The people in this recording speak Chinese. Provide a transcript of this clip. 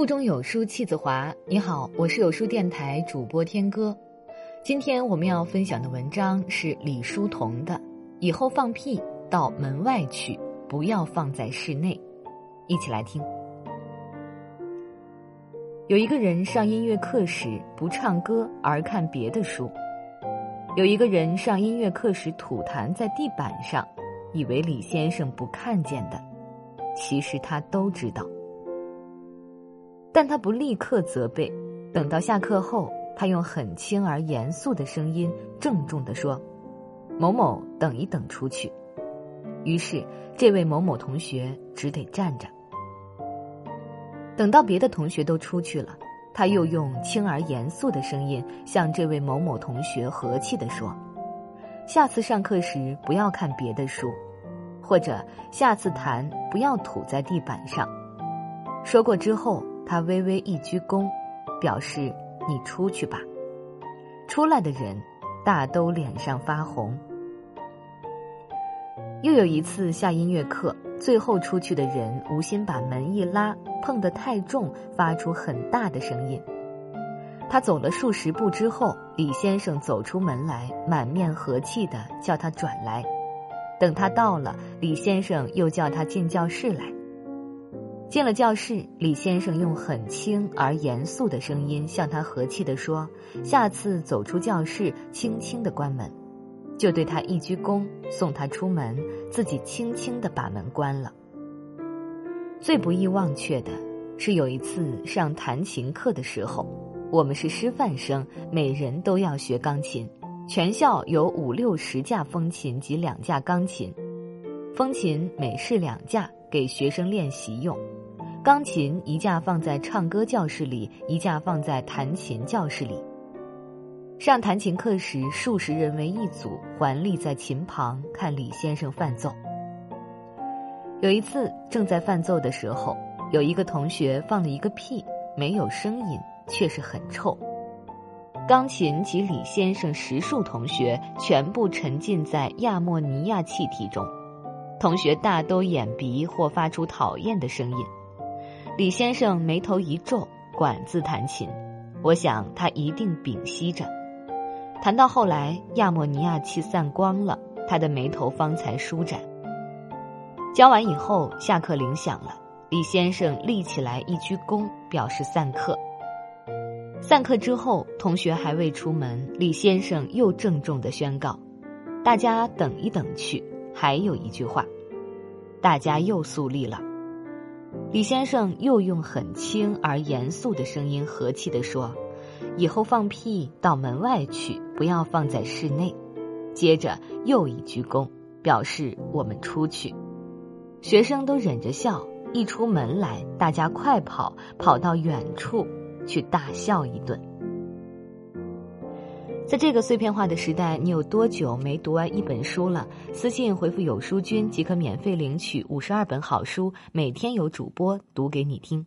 腹中有书气自华。你好，我是有书电台主播天歌。今天我们要分享的文章是李叔同的《以后放屁到门外去，不要放在室内》。一起来听。有一个人上音乐课时不唱歌而看别的书，有一个人上音乐课时吐痰在地板上，以为李先生不看见的，其实他都知道。但他不立刻责备，等到下课后，他用很轻而严肃的声音郑重地说：“某某，等一等，出去。”于是，这位某某同学只得站着。等到别的同学都出去了，他又用轻而严肃的声音向这位某某同学和气地说：“下次上课时不要看别的书，或者下次痰不要吐在地板上。”说过之后。他微微一鞠躬，表示“你出去吧”。出来的人大都脸上发红。又有一次下音乐课，最后出去的人无心把门一拉，碰得太重，发出很大的声音。他走了数十步之后，李先生走出门来，满面和气的叫他转来。等他到了，李先生又叫他进教室来。进了教室，李先生用很轻而严肃的声音向他和气地说：“下次走出教室，轻轻地关门。”就对他一鞠躬，送他出门，自己轻轻地把门关了。最不易忘却的是有一次上弹琴课的时候，我们是师范生，每人都要学钢琴，全校有五六十架风琴及两架钢琴，风琴每式两架，给学生练习用。钢琴一架放在唱歌教室里，一架放在弹琴教室里。上弹琴课时，数十人为一组，环立在琴旁看李先生伴奏。有一次正在伴奏的时候，有一个同学放了一个屁，没有声音，却是很臭。钢琴及李先生十数同学全部沉浸在亚莫尼亚气体中，同学大都掩鼻或发出讨厌的声音。李先生眉头一皱，管自弹琴。我想他一定屏息着。弹到后来，亚莫尼亚气散光了，他的眉头方才舒展。教完以后，下课铃响了，李先生立起来一鞠躬，表示散课。散课之后，同学还未出门，李先生又郑重的宣告：“大家等一等去。”还有一句话，大家又肃立了。李先生又用很轻而严肃的声音和气地说：“以后放屁到门外去，不要放在室内。”接着又一鞠躬，表示我们出去。学生都忍着笑，一出门来，大家快跑，跑到远处去大笑一顿。在这个碎片化的时代，你有多久没读完一本书了？私信回复“有书君”即可免费领取五十二本好书，每天有主播读给你听。